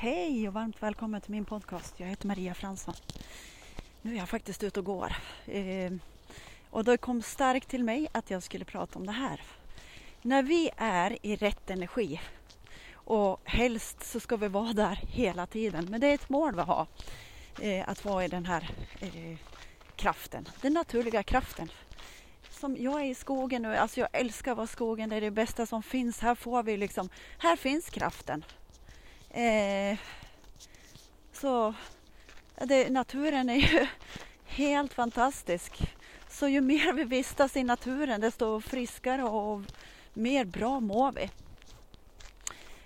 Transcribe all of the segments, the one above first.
Hej och varmt välkommen till min podcast. Jag heter Maria Fransson. Nu är jag faktiskt ute och går. Eh, och det kom starkt till mig att jag skulle prata om det här. När vi är i rätt energi och helst så ska vi vara där hela tiden. Men det är ett mål vi har. Eh, att vara i den här eh, kraften, den naturliga kraften. Som jag är i skogen nu, alltså jag älskar att vara i skogen, det är det bästa som finns. Här får vi liksom, här finns kraften. Eh, så det, naturen är ju helt fantastisk. Så ju mer vi vistas i naturen desto friskare och mer bra mår vi.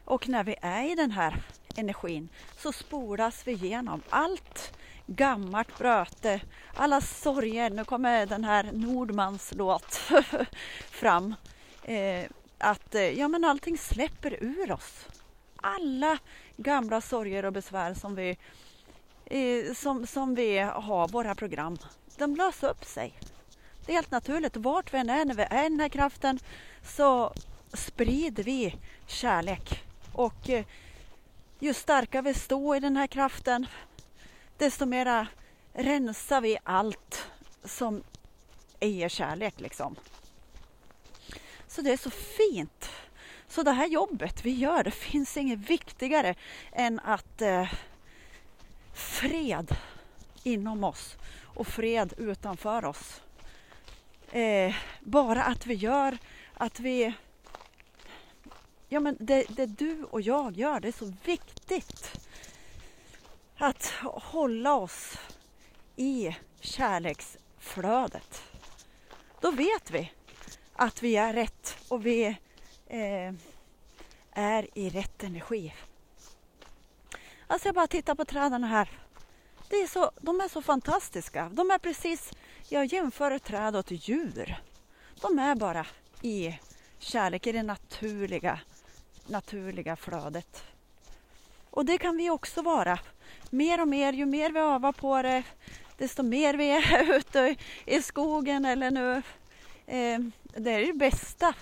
Och när vi är i den här energin så spolas vi igenom allt gammalt bröte, alla sorger. Nu kommer den här Nordmans låt fram. Eh, att eh, ja, men allting släpper ur oss alla gamla sorger och besvär som vi, eh, som, som vi har, våra program, de löser upp sig. Det är helt naturligt. Vart vi än är när vi är i den här kraften så sprider vi kärlek. Och eh, ju starkare vi står i den här kraften desto mera rensar vi allt som är kärlek. Liksom. Så det är så fint så det här jobbet vi gör, det finns inget viktigare än att eh, fred inom oss och fred utanför oss. Eh, bara att vi gör, att vi... Ja men det, det du och jag gör, det är så viktigt. Att hålla oss i kärleksflödet. Då vet vi att vi är rätt och vi eh, är i rätt energi. Alltså jag bara tittar på träden här. Det är så, de är så fantastiska. De är precis, jag jämför träd och ett djur. De är bara i kärlek, i det naturliga, naturliga flödet. Och det kan vi också vara. Mer och mer, ju mer vi övar på det, desto mer vi är ute i skogen eller nu. Eh, det är det bästa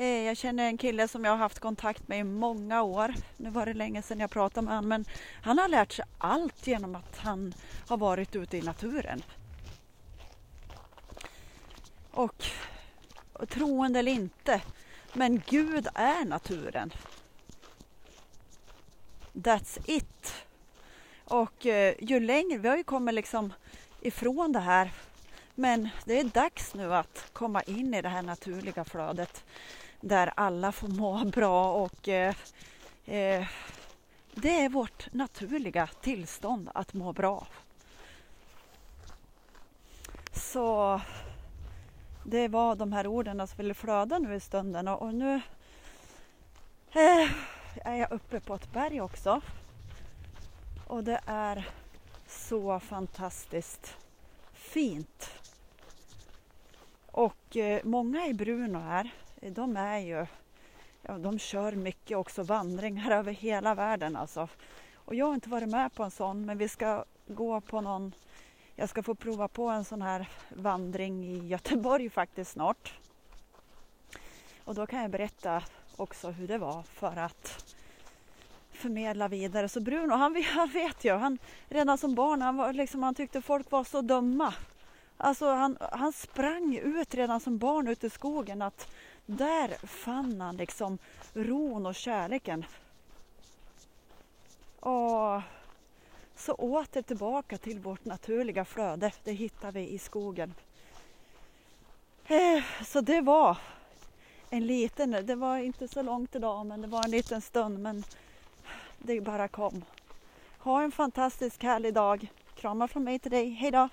Eh, jag känner en kille som jag har haft kontakt med i många år. Nu var det länge sedan jag pratade med honom men han har lärt sig allt genom att han har varit ute i naturen. Och, troende eller inte, men Gud är naturen. That's it. Och eh, ju längre, vi har ju kommit liksom ifrån det här men det är dags nu att komma in i det här naturliga flödet där alla får må bra och eh, eh, det är vårt naturliga tillstånd att må bra. Så det var de här orden som ville flöda nu i stunden och nu eh, är jag uppe på ett berg också. Och det är så fantastiskt fint. Och eh, många i Bruno här de är ju, ja, de kör mycket också vandringar över hela världen alltså. Och jag har inte varit med på en sån men vi ska gå på någon, jag ska få prova på en sån här vandring i Göteborg faktiskt snart. Och då kan jag berätta också hur det var för att förmedla vidare. Så Bruno, han, han vet ju, han, redan som barn, han, var, liksom, han tyckte folk var så dumma. Alltså han, han sprang ut redan som barn ut i skogen att där fann han liksom ron och kärleken. Och så åter tillbaka till vårt naturliga flöde. Det hittar vi i skogen. Eh, så det var en liten, det var inte så långt idag men det var en liten stund men det bara kom. Ha en fantastisk härlig dag. Kramar från mig till dig. Hejdå!